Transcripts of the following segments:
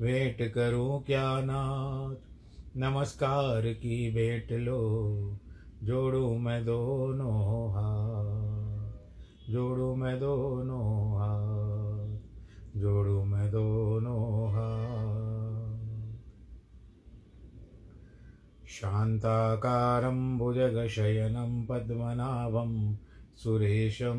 भेंट करूँ क्या नाथ? नमस्कार की भेंट लो, जोड़ू मैं दोनों हाथ, जोड़ू मैं दोनों हाथ, जोड़ू मैं दोनों हाथ। शान्ताकारं भुजगशयनं पद्मनाभं सुरेशं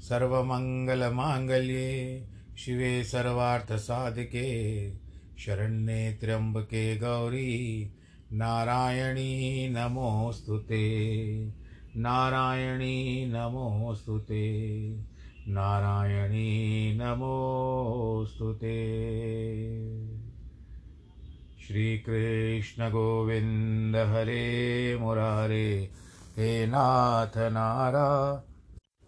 सर्वमङ्गलमाङ्गल्ये शिवे सर्वार्थसाधिके, शरण्ये त्र्यम्बके गौरी, नारायणी नमोऽस्तु ते। नारायणी नमोऽस्तु ते। नारायणी नमोऽस्तु ते। श्रीकृष्णगोविन्द हरे मुरारे, हे नाथ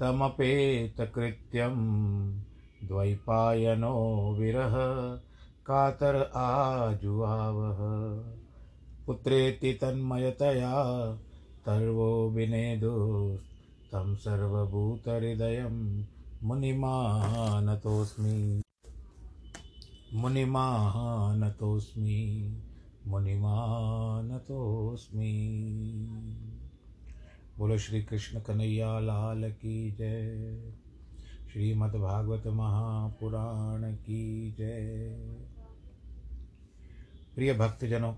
तमपेतकृत्यं द्वैपायनो विरह कातर आजुआवः पुत्रेति तन्मयतया तर्वो विनेदुस्तं सर्वभूतहृदयं मुनिमानतोऽस्मि। मुनिमानतोऽस्मि। मुनिमानतोऽस्मि। बोलो श्री कृष्ण कन्हैया लाल की जय। श्रीमद्भागवत महापुराण की जय। प्रिय भक्तजनों,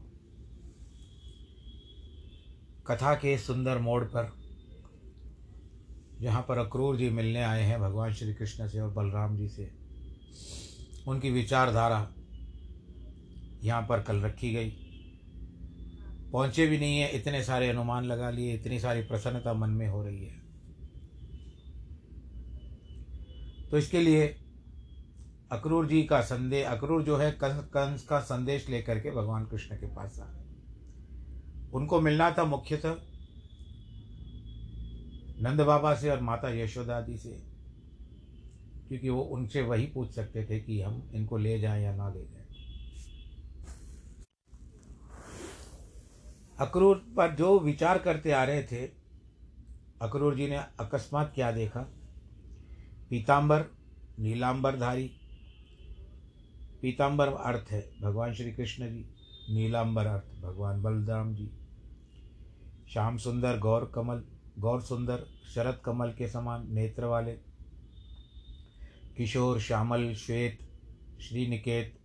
कथा के सुंदर मोड़ पर जहाँ पर अक्रूर जी मिलने आए हैं भगवान श्री कृष्ण से और बलराम जी से, उनकी विचारधारा यहाँ पर कल रखी गई। पहुँचे भी नहीं है, इतने सारे अनुमान लगा लिए, इतनी सारी प्रसन्नता मन में हो रही है। तो इसके लिए अक्रूर जी का संदेश, अक्रूर जो है, कंस कंस का संदेश लेकर के भगवान कृष्ण के पास आ उनको मिलना था मुख्यतः नंद बाबा से और माता यशोदा दी से, क्योंकि वो उनसे वही पूछ सकते थे कि हम इनको ले जाएँ या ना ले जाएँ। अक्रूर पर जो विचार करते आ रहे थे, अक्रूर जी ने अकस्मात क्या देखा? पीताम्बर नीलांबरधारी। पीताम्बर अर्थ है भगवान श्री कृष्ण जी, नीलांबर अर्थ भगवान बलराम जी। श्याम सुंदर, गौर कमल, गौर सुंदर, शरद कमल के समान नेत्र वाले। किशोर, श्यामल, श्वेत, श्रीनिकेत,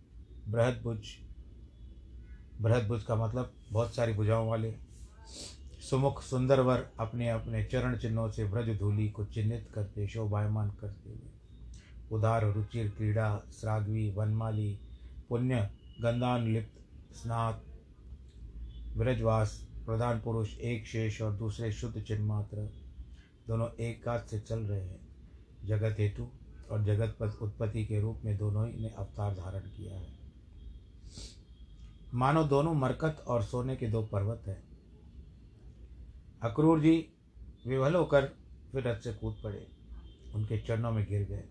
बृहदभुज। बृहदभुज का मतलब बहुत सारी भुजाओं वाले। सुमुख सुंदर वर अपने अपने चरण चिन्हों से व्रज धूलि को चिन्हित करते, शोभायमान करते हुए। उदार रुचिर क्रीड़ा श्राग्वी वनमाली, पुण्य, गंधानुलिप्त, स्नात व्रजवास प्रधान पुरुष, एक शेष और दूसरे शुद्ध चिन्ह मात्र दोनों एक काज से चल रहे हैं। जगत हेतु और जगत उत्पत्ति के रूप में दोनों ही ने अवतार धारण किया है। मानो दोनों मरकत और सोने के दो पर्वत हैं। अक्रूर जी विवल होकर फिर रथ से कूद पड़े। उनके चरणों में गिर गए।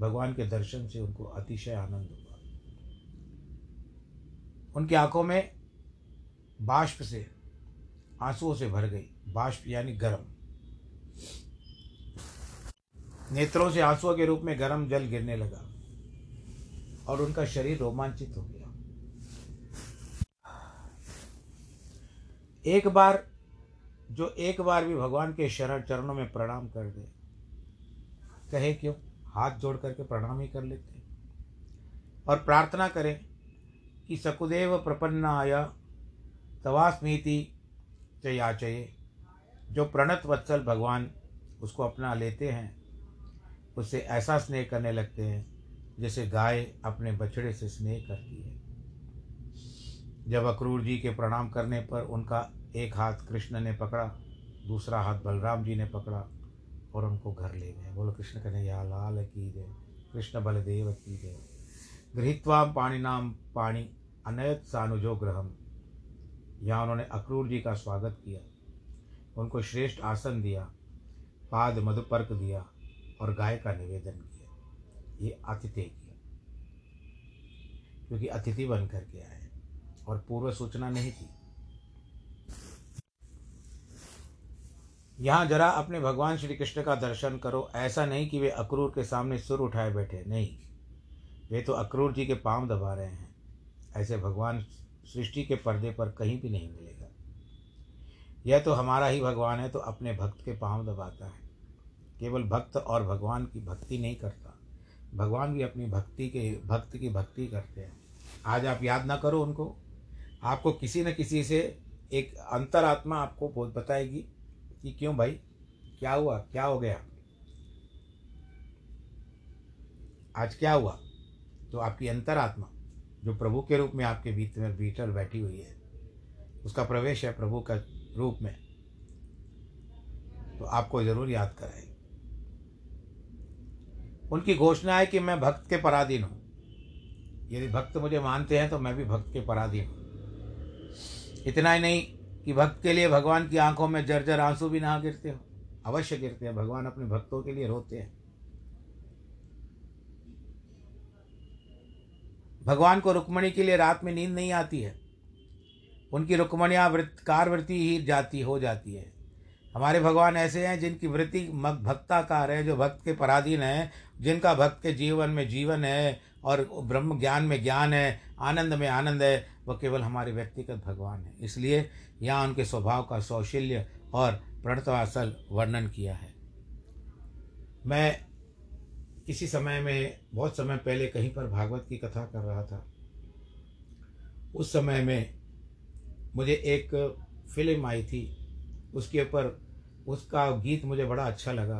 भगवान के दर्शन से उनको अतिशय आनंद हुआ। उनकी आँखों में बाष्प से, आंसुओं से भर गई। बाष्प यानी गर्म। नेत्रों से आंसुओं के रूप में गर्म जल गिरने लगा। और उनका शरीर रोमांचित हो गया। एक बार, जो एक बार भी भगवान के शरण, चरणों में प्रणाम कर दे, कहे क्यों? हाथ जोड़ करके प्रणाम ही कर लेते और प्रार्थना करें कि सकुदेव प्रपन्न आया तवास्मीति च याचये। जो प्रणत वत्सल भगवान उसको अपना लेते हैं, उससे ऐसा स्नेह करने लगते हैं जैसे गाय अपने बछड़े से स्नेह करती है। जब अक्रूर जी के प्रणाम करने पर उनका एक हाथ कृष्ण ने पकड़ा, दूसरा हाथ बलराम जी ने पकड़ा और उनको घर ले गए। बोलो, कृष्ण कन्हैया, लाल की जय। कृष्ण बलदेव की जय। गृहित्वा पाणिनाम पाणी अनयत सानुजो ग्रहम। यहाँ उन्होंने अक्रूर जी का स्वागत किया। उनको श्रेष्ठ आसन दिया, पाद मधुपर्क दिया और गाय का निवेदन किया। ये आतिथ्य किया क्योंकि अतिथि बन करके आए और पूर्व सूचना नहीं थी। यहाँ जरा अपने भगवान श्री कृष्ण का दर्शन करो। ऐसा नहीं कि वे अक्रूर के सामने सुर उठाए बैठे। नहीं। वे तो अक्रूर जी के पाँव दबा रहे हैं। ऐसे भगवान सृष्टि के पर्दे पर कहीं भी नहीं मिलेगा। यह तो हमारा ही भगवान है तो अपने भक्त के पाँव दबाता है। केवल भक्त और भगवान की भक्ति नहीं करता। भगवान भी अपनी भक्ति के, भक्त की भक्ति करते हैं। आज आप याद ना करो उनको। आपको किसी न किसी से एक अंतरात्मा आपको बहुत बताएगी कि क्यों भाई? क्या हुआ? क्या हो गया? आज क्या हुआ? तो आपकी अंतरात्मा, जो प्रभु के रूप में आपके बीच में भीतर बैठी हुई है, उसका प्रवेश है प्रभु का रूप में। तो आपको ज़रूर याद कराएगी उनकी घोषणा है कि मैं भक्त के पराधीन हूँ। यदि भक्त मुझे मानते हैं तो मैं भी भक्त के पराधीन हूँ। इतना ही नहीं कि भक्त के लिए भगवान की आँखों में जर्जर आँसू भी ना गिरते हो। अवश्य गिरते हैं, भगवान अपने भक्तों के लिए रोते हैं। भगवान को रुक्मणी के लिए रात में नींद नहीं आती है। उनकी रुक्मणियाँ वृत्त कारवृत्ति ही जाती, हो जाती है। हमारे भगवान ऐसे हैं जिनकी वृत्ति भक्ताकार है, जो भक्त के पराधीन है, जिनका भक्त के जीवन में जीवन है। और ब्रह्म ज्ञान में ज्ञान है, आनंद में आनंद है वह केवल हमारे व्यक्तिगत भगवान है। इसलिए यहाँ उनके स्वभाव का सौशल्य और प्रणतवासल वर्णन किया है। मैं किसी समय में, बहुत समय पहले कहीं पर भागवत की कथा कर रहा था। उस समय में मुझे एक फ़िल्म आई थी, उसके ऊपर उसका गीत मुझे बड़ा अच्छा लगा।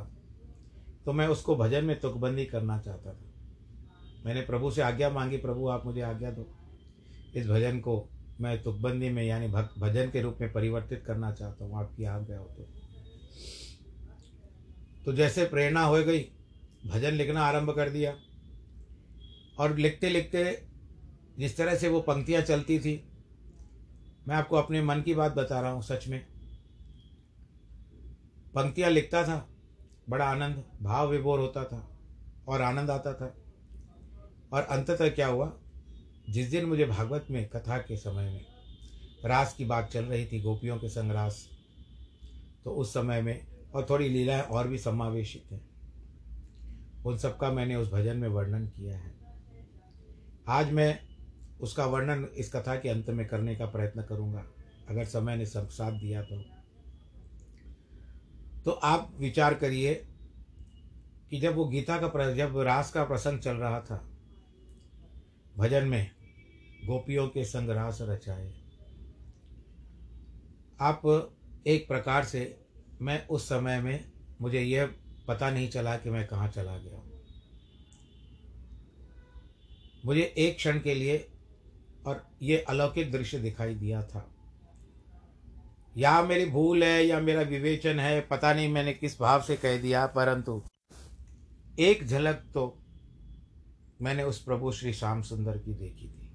तो मैं उसको भजन में तुकबंदी करना चाहता था। मैंने प्रभु से आज्ञा मांगी, प्रभु आप मुझे आज्ञा दो। इस भजन को मैं तुकबंदी में, यानी भक्त भजन के रूप में परिवर्तित करना चाहता हूँ। आपकी आज्ञा हो तो। तो जैसे प्रेरणा हो गई, भजन लिखना आरंभ कर दिया। और लिखते लिखते जिस तरह से वो पंक्तियाँ चलती थी, मैं आपको अपने मन की बात बता रहा हूँ सच में। पंक्तियाँ लिखता था, बड़ा आनंद, भाव विभोर होता था और आनंद आता था। और अंततः क्या हुआ? जिस दिन मुझे भागवत में, कथा के समय में रास की बात चल रही थी, गोपियों के संग रास तो उस समय में, और थोड़ी लीलाएँ और भी समावेशित हैं। उन सबका मैंने उस भजन में वर्णन किया है। आज मैं उसका वर्णन इस कथा के अंत में करने का प्रयत्न करूँगा। अगर समय ने सब साथ दिया तो। तो आप विचार करिए कि जब वो गीता का जब रास का प्रसंग चल रहा था भजन में गोपियों के संग रास रचाए। आप एक प्रकार से, मैं उस समय में, मुझे यह पता नहीं चला कि मैं कहाँ चला गया हूँ। मुझे एक क्षण के लिए और ये अलौकिक दृश्य दिखाई दिया था। या मेरी भूल है, या मेरा विवेचन है, पता नहीं मैंने किस भाव से कह दिया, परंतु एक झलक तो मैंने उस प्रभु श्री श्याम सुंदर की देखी थी।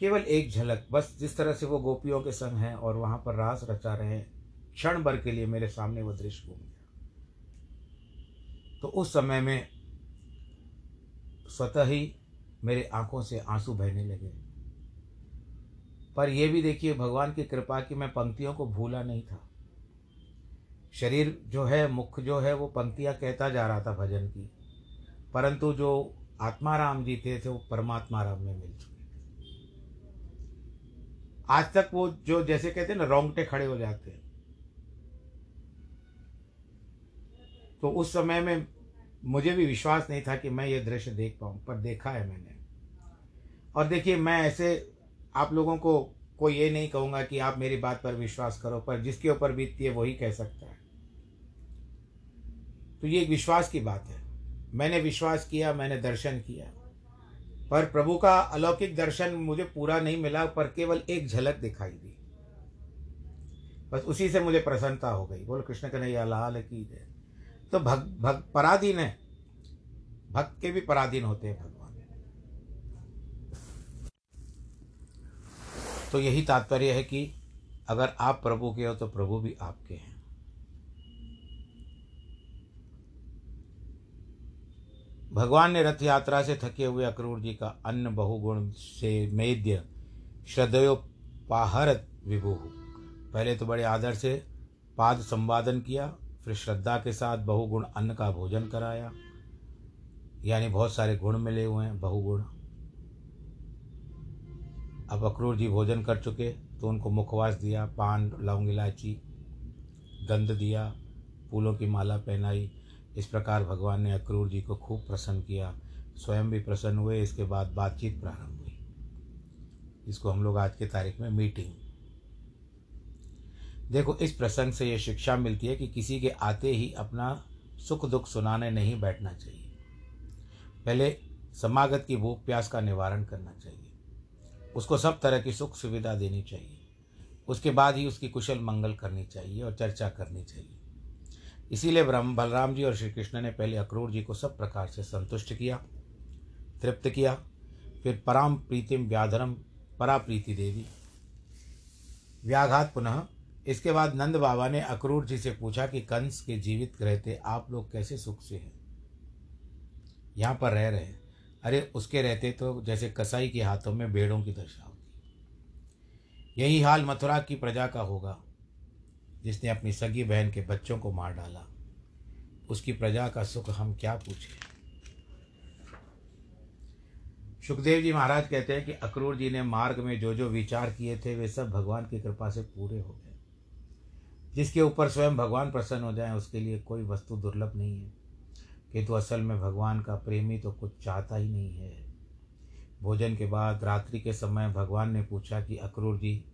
केवल एक झलक, बस जिस तरह से वो गोपियों के संग हैं और वहाँ पर रास रचा रहे हैं, क्षण भर के लिए मेरे सामने वो दृश्य घूम गया। तो उस समय में स्वतः ही मेरे आँखों से आँसू बहने लगे। पर यह भी देखिए, भगवान की कृपा की मैं पंक्तियों को भूला नहीं था। शरीर जो है, मुख जो है, वो पंक्तियाँ कहता जा रहा था भजन की। परंतु जो आत्मा राम जी थे थे वो परमात्मा राम में मिल चुके आज तक वो जो जैसे कहते हैं ना, रोंगटे खड़े हो जाते हैं। तो उस समय में मुझे भी विश्वास नहीं था कि मैं ये दृश्य देख पाऊँ, पर देखा है मैंने। और देखिए, मैं ऐसे आप लोगों को कोई ये नहीं कहूँगा कि आप मेरी बात पर विश्वास करो, पर जिसके ऊपर बीतती है वही कह सकता है। तो ये एक विश्वास की बात है। मैंने विश्वास किया, मैंने दर्शन किया। पर प्रभु का अलौकिक दर्शन मुझे पूरा नहीं मिला, पर केवल एक झलक दिखाई दी। बस उसी से मुझे प्रसन्नता हो गई। बोल, कृष्ण कन्हैया, लाल की जय। तो भग भग, पराधीन है। भक्त के भी पराधीन होते हैं भगवान। तो यही तात्पर्य है कि अगर आप प्रभु के हो तो प्रभु भी आपके हैं। भगवान ने रथ यात्रा से थके हुए अक्रूर जी का अन्न बहुगुण से मेद्य श्रद्धयोपाहरत विभु। पहले तो बड़े आदर से पाद संवादन किया, फिर श्रद्धा के साथ बहुगुण अन्न का भोजन कराया। यानी बहुत सारे गुण मिले हुए हैं, बहुगुण। अब अक्रूर जी भोजन कर चुके तो उनको मुखवास दिया, पान, लौंग, इलायची, गंध दिया, फूलों की माला पहनाई इस प्रकार भगवान ने अक्रूर जी को खूब प्रसन्न किया। स्वयं भी प्रसन्न हुए, इसके बाद बातचीत प्रारंभ हुई। इसको हम लोग आज के तारीख में मीटिंग। देखो, इस प्रसंग से ये शिक्षा मिलती है कि किसी के आते ही अपना सुख दुख सुनाने नहीं बैठना चाहिए। पहले समागत की भूख प्यास का निवारण करना चाहिए। उसको सब तरह की सुख सुविधा देनी चाहिए। उसके बाद ही उसकी कुशल मंगल करनी चाहिए और चर्चा करनी चाहिए। इसीलिए ब्रह्म बलराम जी और श्री कृष्ण ने पहले अक्रूर जी को सब प्रकार से संतुष्ट किया, तृप्त किया, फिर पराम प्रीतिम व्याधरम परा प्रीति देवी। व्याघात पुनः। इसके बाद नंद बाबा ने अक्रूर जी से पूछा कि कंस के जीवित रहते आप लोग कैसे सुख से हैं? यहाँ पर रह रहे अरे, उसके रहते तो जैसे कसाई के हाथों में भेड़ों की दशा होती। यही हाल मथुरा की प्रजा का होगा। जिसने अपनी सगी बहन के बच्चों को मार डाला। उसकी प्रजा का सुख हम क्या पूछें? सुखदेव जी महाराज कहते हैं कि अक्रूर जी ने मार्ग में जो जो विचार किए थे, वे सब भगवान की कृपा से पूरे हो गए। जिसके ऊपर स्वयं भगवान प्रसन्न हो जाए, उसके लिए कोई वस्तु दुर्लभ नहीं है। किंतु असल में भगवान का प्रेमी तो कुछ चाहता ही नहीं है। भोजन के बाद रात्रि के समय भगवान ने पूछा कि अक्रूर जी,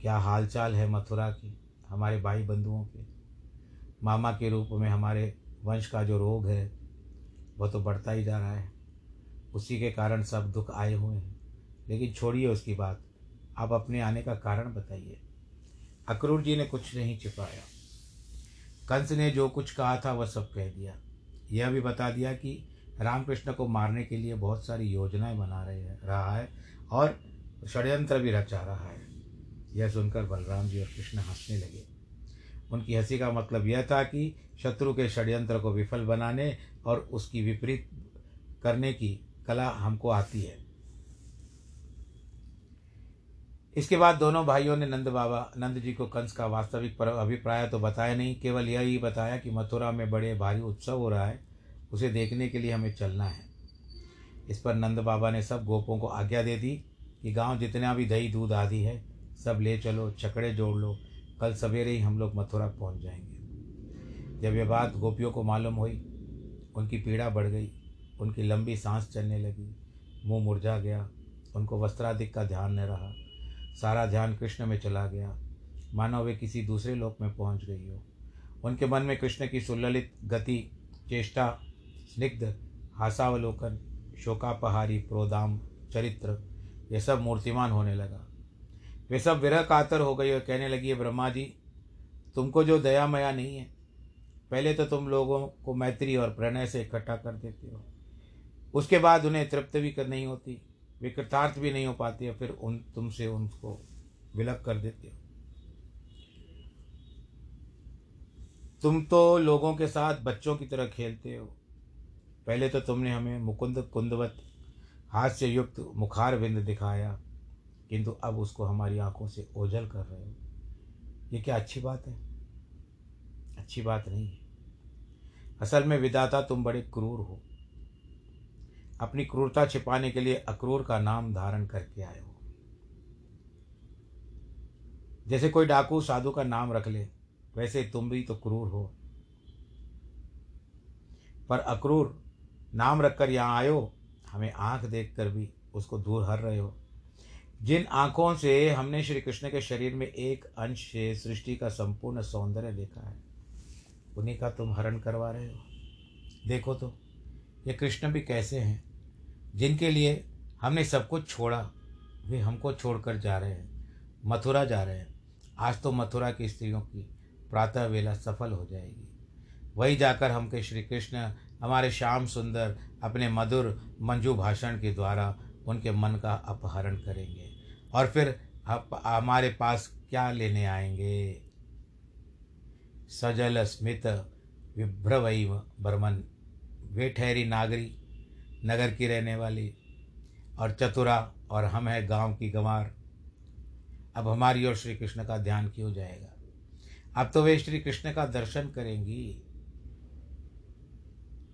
क्या हालचाल है मथुरा की? हमारे भाई बंधुओं के, मामा के रूप में हमारे वंश का जो रोग है वह तो बढ़ता ही जा रहा है। उसी के कारण सब दुख आए हुए हैं। लेकिन छोड़िए उसकी बात। आप अपने आने का कारण बताइए। अक्रूर जी ने कुछ नहीं छिपाया। कंस ने जो कुछ कहा था वह सब कह दिया। यह भी बता दिया कि रामकृष्ण को मारने के लिए बहुत सारी योजनाएँ बना रहे रहा है और षड्यंत्र भी रचा रहा है। यह सुनकर बलराम जी और कृष्ण हंसने लगे। उनकी हँसी का मतलब यह था कि शत्रु के षड्यंत्र को विफल बनाने और उसकी विपरीत करने की कला हमको आती है। इसके बाद दोनों भाइयों ने नंद बाबा, नंद जी को कंस का वास्तविक अभिप्राय तो बताया नहीं, केवल यही बताया कि मथुरा में बड़े भारी उत्सव हो रहा है, उसे देखने के लिए हमें चलना है। इस पर नंद बाबा ने सब गोपों को आज्ञा दे दी कि गाँव जितना भी दही दूध आदि है सब ले चलो छकड़े जोड़ लो। कल सवेरे ही हम लोग मथुरा पहुँच जाएँगे। जब यह बात गोपियों को मालूम हुई, उनकी पीड़ा बढ़ गई, उनकी लंबी सांस चलने लगी, मुँह मुरझा गया, उनको वस्त्राधिक का ध्यान न रहा, सारा ध्यान कृष्ण में चला गया। मानो वे किसी दूसरे लोक में पहुँच गई हो। उनके मन में कृष्ण की सुललित गति, चेष्टा, स्निग्ध, हासावलोकन, शोकापहारी, प्रोदाम, चरित्र ये सब मूर्तिमान होने लगा। वे सब विरह कातर हो गई और कहने लगी, है ब्रह्मा जी, तुमको जो दया मया नहीं है, पहले तो तुम लोगों को मैत्री और प्रणय से इकट्ठा कर देते हो। उसके बाद उन्हें तृप्त भी कर नहीं होती, वे कृतार्थ भी नहीं हो पाती है फिर उन, तुमसे उनको विलक कर देते हो। तुम तो लोगों के साथ बच्चों की तरह खेलते हो। पहले तो तुमने हमें मुकुंद कुंदवत हास्य युक्त मुखार बिंद दिखाया किंतु अब उसको हमारी आँखों से ओझल कर रहे हो। ये क्या अच्छी बात है? अच्छी बात नहीं है। असल में विदाता तुम बड़े क्रूर हो। अपनी क्रूरता छिपाने के लिए अक्रूर का नाम धारण करके आए हो। जैसे कोई डाकू साधु का नाम रख ले, वैसे तुम भी तो क्रूर हो। पर अक्रूर नाम रखकर यहाँ आयो हमें आँख देखकर भी उसको दूर हर रहे हो। जिन आँखों से हमने श्री कृष्ण के शरीर में एक अंश से सृष्टि का संपूर्ण सौंदर्य देखा है, उन्हीं का तुम हरण करवा रहे हो। देखो तो ये कृष्ण भी कैसे हैं? जिनके लिए हमने सब कुछ छोड़ा, वे हमको छोड़कर जा रहे हैं, मथुरा जा रहे हैं। आज तो मथुरा की स्त्रियों की प्रातः वेला सफल हो जाएगी। वही जाकर हमके श्री कृष्ण हमारे श्याम सुंदर, अपने मधुर मंजू भाषण के द्वारा उनके मन का अपहरण करेंगे। और फिर आप, हमारे पास क्या लेने आएँगे? सजल स्मित विभ्रवई बर्मन, वे ठहरी नागरी, नगर की रहने वाली, और चतुरा, और हम है गाँव की गंवार। अब हमारी और श्री कृष्ण का ध्यान क्यों जाएगा? अब तो वे श्री कृष्ण का दर्शन करेंगी,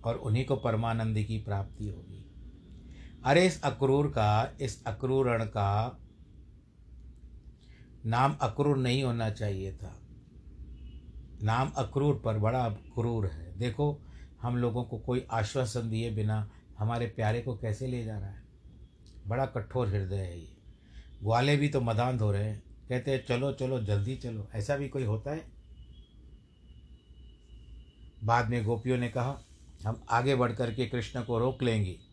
और उन्हीं को परमानंद की प्राप्ति होगी। अरे इस अक्रूर का, इस अक्रूरण का नाम अक्रूर नहीं होना चाहिए था। नाम अक्रूर पर बड़ा क्रूर है। देखो, हम लोगों को कोई आश्वासन दिए बिना हमारे प्यारे को कैसे ले जा रहा है? बड़ा कठोर हृदय है ये। ग्वाले भी तो मदान धो रहे हैं। कहते हैं, चलो चलो, जल्दी चलो। ऐसा भी कोई होता है? बाद में गोपियों ने कहा, हम आगे बढ़ कर के कृष्ण को रोक लेंगे।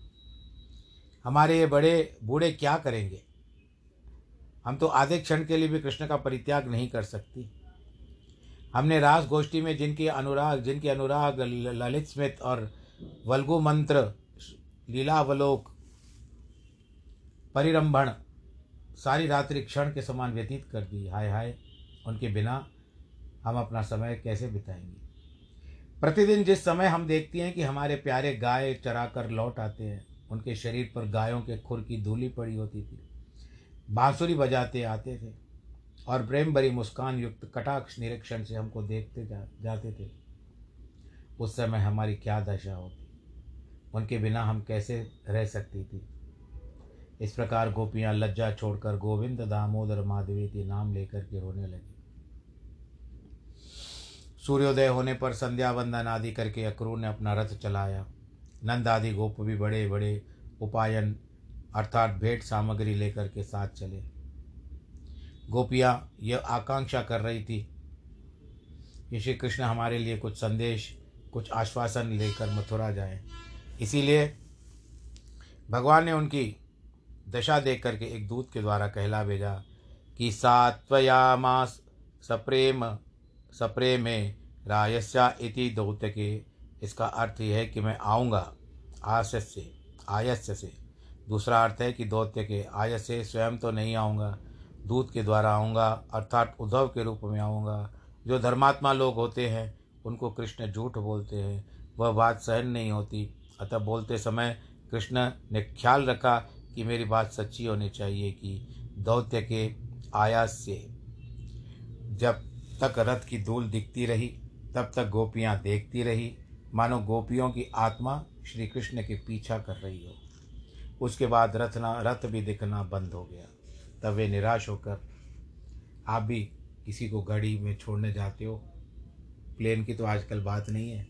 हमारे ये बड़े बूढ़े क्या करेंगे? हम तो आधे क्षण के लिए भी कृष्ण का परित्याग नहीं कर सकती। हमने रास गोष्ठी में जिनके अनुराग जिनके अनुराग, ललित स्मित और वल्गु मंत्र लीलावलोक परिरंभण, सारी रात्रि क्षण के समान व्यतीत कर दी। हाय हाय, उनके बिना हम अपना समय कैसे बिताएँगे? प्रतिदिन जिस समय हम देखते हैं कि हमारे प्यारे गाय चरा कर लौट आते हैं उनके शरीर पर गायों के खुर की धूली पड़ी होती थी। बांसुरी बजाते आते थे और प्रेम भरी मुस्कान युक्त कटाक्ष निरीक्षण से हमको देखते जा, जाते थे। उस समय हमारी क्या दशा होती? उनके बिना हम कैसे रह सकती थी? इस प्रकार गोपियाँ लज्जा छोड़कर गोविंद, दामोदर माधवी के नाम लेकर के रोने लगी। सूर्योदय होने पर संध्या वंदन आदि करके अक्रूर ने अपना रथ चलाया। नंद आदि गोप भी बड़े बड़े उपायन अर्थात भेंट सामग्री लेकर के साथ चले। गोपियाँ यह आकांक्षा कर रही थी कि श्री कृष्ण हमारे लिए कुछ संदेश, कुछ आश्वासन लेकर मथुरा जाए। इसीलिए भगवान ने उनकी दशा देख करके एक दूत के द्वारा कहला भेजा कि सात्वया सात्वयामास सप्रेम, सप्रेमे रायस्या इति दौत्य के इसका अर्थ यह है कि मैं आऊँगा आस्य से, आयस्य से। दूसरा अर्थ है कि दौत्य के आय से स्वयं तो नहीं आऊँगा, दूत के द्वारा आऊँगा, अर्थात उद्धव के रूप में आऊँगा। जो धर्मात्मा लोग होते हैं, उनको कृष्ण झूठ बोलते हैं, वह बात सहन नहीं होती। अतः बोलते समय कृष्ण ने ख्याल रखा कि मेरी बात सच्ची होनी चाहिए कि दौत्य के आयास से। जब तक रथ की धूल दिखती रही, तब तक गोपियाँ देखती रही मानो गोपियों की आत्मा श्री कृष्ण के पीछा कर रही हो। उसके बाद रथना, रथ भी दिखना बंद हो गया। तब वे निराश होकर, आप भी किसी को गाड़ी में छोड़ने जाते हो? प्लेन की तो आजकल बात नहीं है।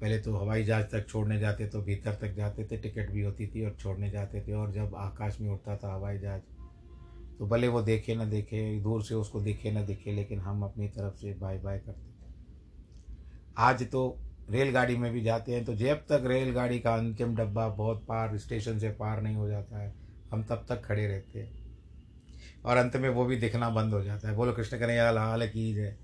पहले तो हवाई जहाज़ तक छोड़ने जाते तो भीतर तक जाते थे, टिकट भी होती थी और छोड़ने जाते थे। और जब आकाश में उड़ता था हवाई जहाज़ तो भले वो देखे ना देखे, दूर से उसको दिखे ना दिखे, लेकिन हम अपनी तरफ़ से बाय बाय करते आज तो रेलगाड़ी में भी जाते हैं तो जब तक रेलगाड़ी का अंतिम डब्बा बहुत पार स्टेशन से पार नहीं हो जाता है, हम तब तक खड़े रहते हैं। और अंत में वो भी दिखना बंद हो जाता है। बोलो कृष्ण कन्हैया, लाल की जय।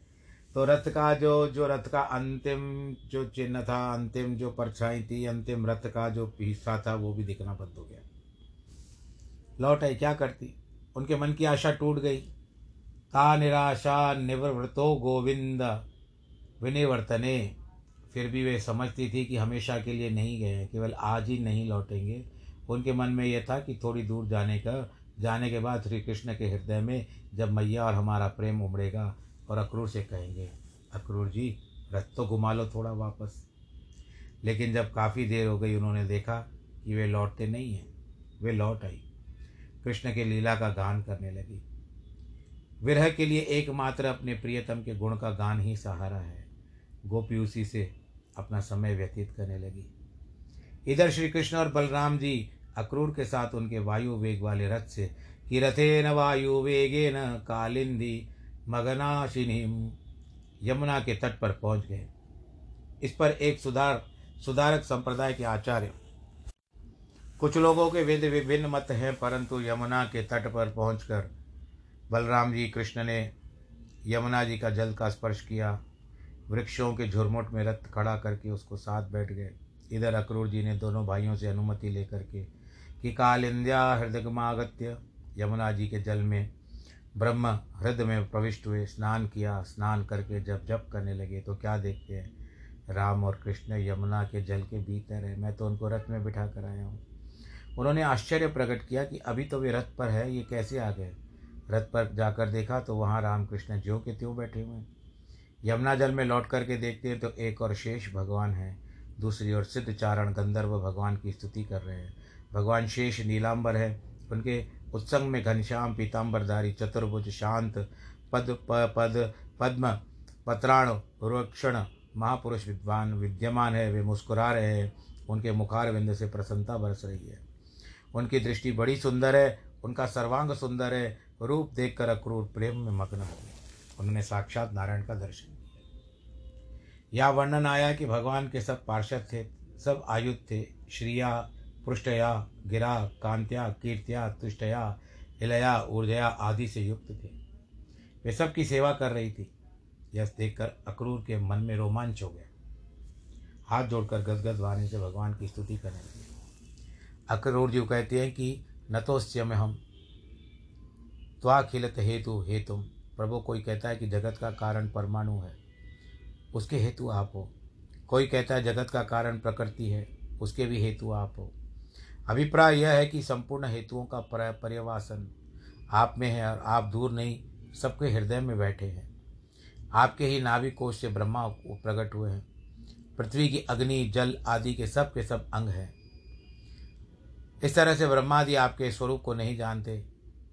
तो रथ का जो जो रथ का अंतिम, जो चिन्ह था, अंतिम जो परछाई थी, अंतिम रथ का जो हिस्सा था, वो भी दिखना बंद हो गया। लौट आई, क्या करती? उनके मन की आशा टूट गई। ता निराशा निवृतो गोविंद। विनिवर्तने। फिर भी वे समझती थी कि हमेशा के लिए नहीं गए केवल आज ही नहीं लौटेंगे। उनके मन में यह था कि थोड़ी दूर जाने का, जाने के बाद श्री कृष्ण के हृदय में जब मैया और हमारा प्रेम उमड़ेगा और अक्रूर से कहेंगे, अक्रूर जी, रथ तो घुमा लो थोड़ा वापस। लेकिन जब काफ़ी देर हो गई, उन्होंने देखा कि वे लौटते नहीं हैं। वे लौट आई। कृष्ण के लीला का गान करने लगी। विरह के लिए एकमात्र अपने प्रियतम के गुण का गान ही सहारा है। गोपी उसी से अपना समय व्यतीत करने लगी। इधर श्री कृष्ण और बलराम जी अक्रूर के साथ उनके वायु वेग वाले रथ से कि रथे न वायु वेगे न कालिंदी मगनाशिनी यमुना के तट पर पहुँच गए। इस पर एक सुधार, सुधारक संप्रदाय के आचार्य, कुछ लोगों के वेद, विभिन्न मत हैं, परंतु यमुना के तट पर पहुंचकर बलराम जी, कृष्ण ने यमुना जी का जल का स्पर्श किया। वृक्षों के झुरमुट में रथ खड़ा करके उसको साथ बैठ गए। इधर अक्रूर जी ने दोनों भाइयों से अनुमति लेकर के कि काल इंद्या हृदयगमागत्य यमुना जी के जल में ब्रह्म हृदय में प्रविष्ट हुए, स्नान किया, स्नान करके जब जप करने लगे तो क्या देखते हैं? राम और कृष्ण यमुना के जल के भीतर है। मैं तो उनको रथ में बिठा कर आया हूँ। उन्होंने आश्चर्य प्रकट किया कि अभी तो वे रथ पर है, ये कैसे आ गए? रथ पर जाकर देखा तो वहाँ रामकृष्ण ज्यों के त्यों बैठे हुए हैं। यमुना जल में लौट करके देखते हैं तो एक और शेष भगवान है। दूसरी ओर सिद्ध चारण गंधर्व भगवान की स्तुति कर रहे हैं। भगवान शेष नीलांबर है। उनके उत्संग में घनश्याम पीताम्बरधारी चतुर्भुज शांत पद प, पद पद्म पत्राण रुक्षण महापुरुष विद्वान विद्यमान है। वे मुस्कुरा रहे हैं। उनके मुखार विंद से प्रसन्नता बरस रही है। उनकी दृष्टि बड़ी सुंदर है। उनका सर्वांग सुंदर है। रूप देखकर अक्रूर प्रेम में मग्न हो। उन्होंने साक्षात नारायण का दर्शन किया। यह वर्णन आया कि भगवान के सब पार्षद थे, सब आयुध थे, श्रिया, पृष्ठया, गिरा, कांत्या, कीर्त्या, तुष्टया हिलया ऊर्जया आदि से युक्त थे। वे सबकी सेवा कर रही थी। यह देखकर अक्रूर के मन में रोमांच हो गया। हाथ जोड़कर गदगद वाणी से भगवान की स्तुति करने लगे। अक्रूर जी कहते हैं कि नतोस्य में हम त्वाखिलत हेतु हेतु प्रभु, कोई कहता है कि जगत का कारण परमाणु है, उसके हेतु आप हो। कोई कहता है जगत का कारण प्रकृति है, उसके भी हेतु आप हो। अभिप्राय यह है कि संपूर्ण हेतुओं का पर्यवासन आप में है और आप दूर नहीं, सबके हृदय में बैठे हैं। आपके ही नाभिक कोश से ब्रह्मा प्रकट हुए हैं। पृथ्वी की अग्नि, जल आदि के सब के सब अंग हैं। इस तरह से ब्रह्मादि आपके स्वरूप को नहीं जानते,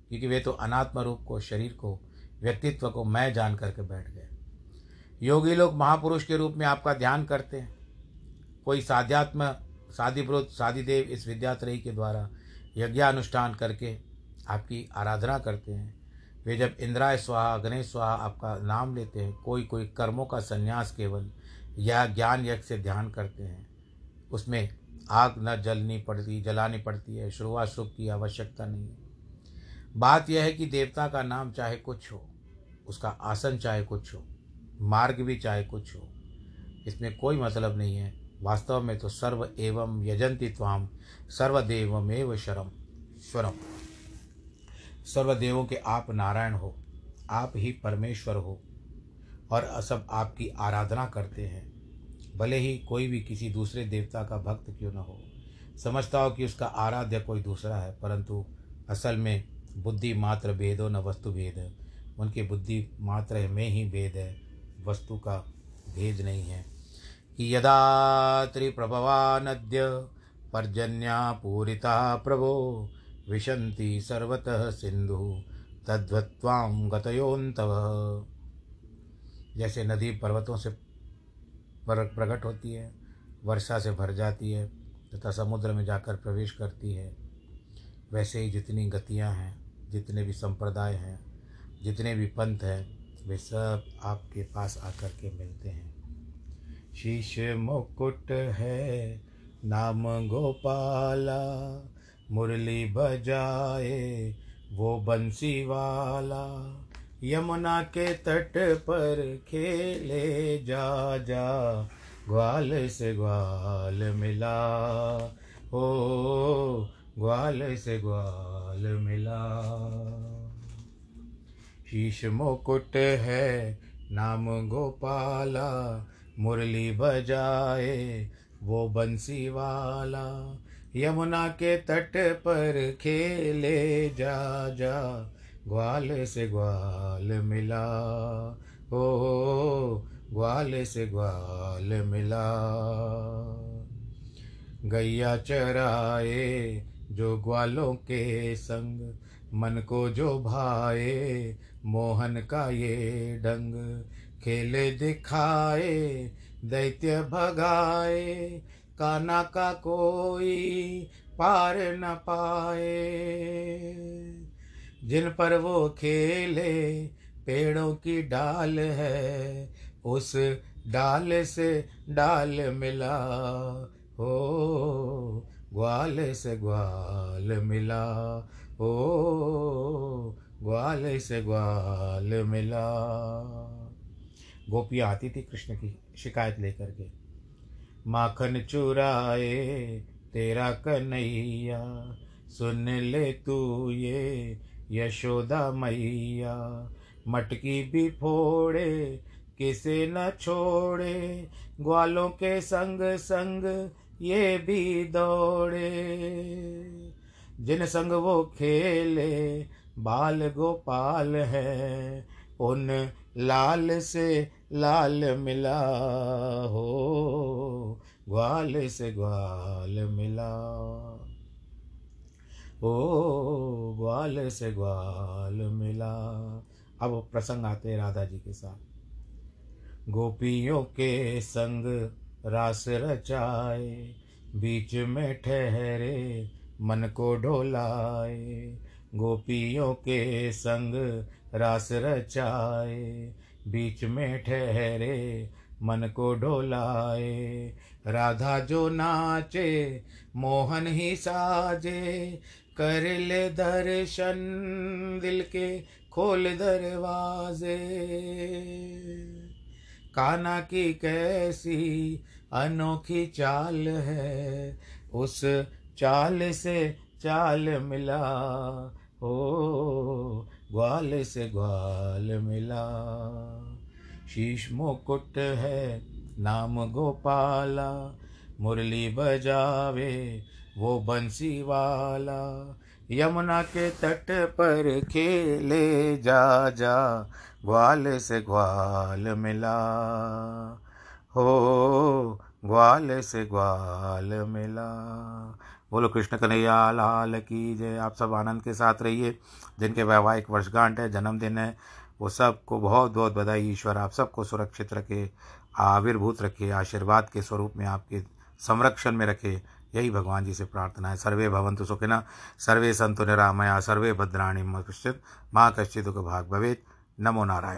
क्योंकि वे तो अनात्म रूप को, शरीर को व्यक्तित्व को मैं जान करके बैठ गए योगी लोग महापुरुष के रूप में आपका ध्यान करते हैं। कोई साध्यात्म साधिभ्रुत साधिदेव इस विद्यात्रयी के द्वारा यज्ञानुष्ठान करके आपकी आराधना करते हैं। वे जब इंद्राय स्वाहा, अग्नि स्वाहा आपका नाम लेते हैं कोई कोई कर्मों का संन्यास केवल या ज्ञान यज्ञ से ध्यान करते हैं। उसमें आग न जलनी पड़ती, जलानी पड़ती है शुरुआत शुभ की आवश्यकता नहीं है। बात यह है कि देवता का नाम चाहे कुछ हो उसका आसन चाहे कुछ हो, मार्ग भी चाहे कुछ हो, इसमें कोई मतलब नहीं है। वास्तव में तो सर्व एवं यजंती त्वाम सर्वदेवमेव शरम स्वरम सर्वदेवों के आप नारायण हो, आप ही परमेश्वर हो, और सब आपकी आराधना करते हैं। भले ही कोई भी किसी दूसरे देवता का भक्त क्यों न हो। समझता हो कि उसका आराध्य कोई दूसरा है, परंतु असल में बुद्धि मात्र भेदो न वस्तु भेद। उनकी बुद्धि मात्र में ही भेद है, वस्तु का भेद नहीं है। कि यदा त्रिप्रभवा नद्य पर्जन्या पूरिता प्रभो विशंति सर्वतः सिंधु तद्वत्वाम गतयोन्तव जैसे नदी पर्वतों से प्रकट होती है, वर्षा से भर जाती है, तथा समुद्र में जाकर प्रवेश करती है, वैसे ही जितनी गतियाँ हैं, जितने भी संप्रदाय हैं जितने भी पंथ हैं, वे सब आपके पास आकर के मिलते हैं। शीश मुकुट है, नाम गोपाला, मुरली बजाए वो बंसी वाला यमुना के तट पर खेले जा जा, ग्वाल से ग्वाल मिला। हो ग्वाल से ग्वाल मिला। शीश मुकुट है, नाम गोपाला, मुरली बजाए वो बंसी वाला। यमुना के तट पर खेले जा जा, ग्वाल से ग्वाल मिला। ओ, ग्वाल से ग्वाल मिला। गैया चराए जो ग्वालों के संग मन को जो भाए, मोहन का ये डंग। खेले दिखाए, दैत्य भगाए, काना का कोई पार न पाए। जिन पर वो खेले, पेड़ों की डाल है, उस डाल से डाल मिला। हो, ग्वाल से ग्वाल मिला। हो ग्वाल से ग्वाल मिला। गोपियाँ आती थी कृष्ण की शिकायत लेकर के। माखन चुराए तेरा कन्हैया, सुन ले तू ये यशोदा मैया। मटकी भी फोड़े, किसे न छोड़े, ग्वालों के संग संग ये भी दौड़े। जिन संग वो खेले, बाल गोपाल है, उन लाल से लाल मिला हो ग्वाल से ग्वाल मिला ओ, ग्वाल से ग्वाल मिला। अब प्रसंग आते राधा जी के साथ। गोपियों के संग रास रचाए, बीच में ठहरे मन को ढोलाए गोपियों के संग रास रचाए, बीच में ठहरे मन को ढोलाए राधा जो नाचे, मोहन ही साजे, कर ले दर्शन दिल के खोल दरवाजे। काना की कैसी अनोखी चाल है, उस चाल से चाल मिला हो ग्वाल से ग्वाल मिला। शीश मुकुट है, नाम गोपाला, मुरली बजावे वो बंसी वाला। यमुना के तट पर खेले जा जा, ग्वाल से ग्वाल मिला। हो, ग्वाल से ग्वाल मिला। बोलो, कृष्ण कन्हैया, लाल की जय। आप सब आनंद के साथ रहिए। जिनके वैवाहिक वर्षगांठ है, जन्मदिन है, वो सबको बहुत बहुत बधाई। ईश्वर आप सबको सुरक्षित रखे, आविर्भूत रखे, आशीर्वाद के स्वरूप में आपके संरक्षण में रखे। यही भगवान जी से प्रार्थना है। सर्वे भवंतु सुखिना सर्वे संतु निरामया, सर्वे भद्राणी पश्चित माँ कश्चित भाग भवेद नमो नारायण।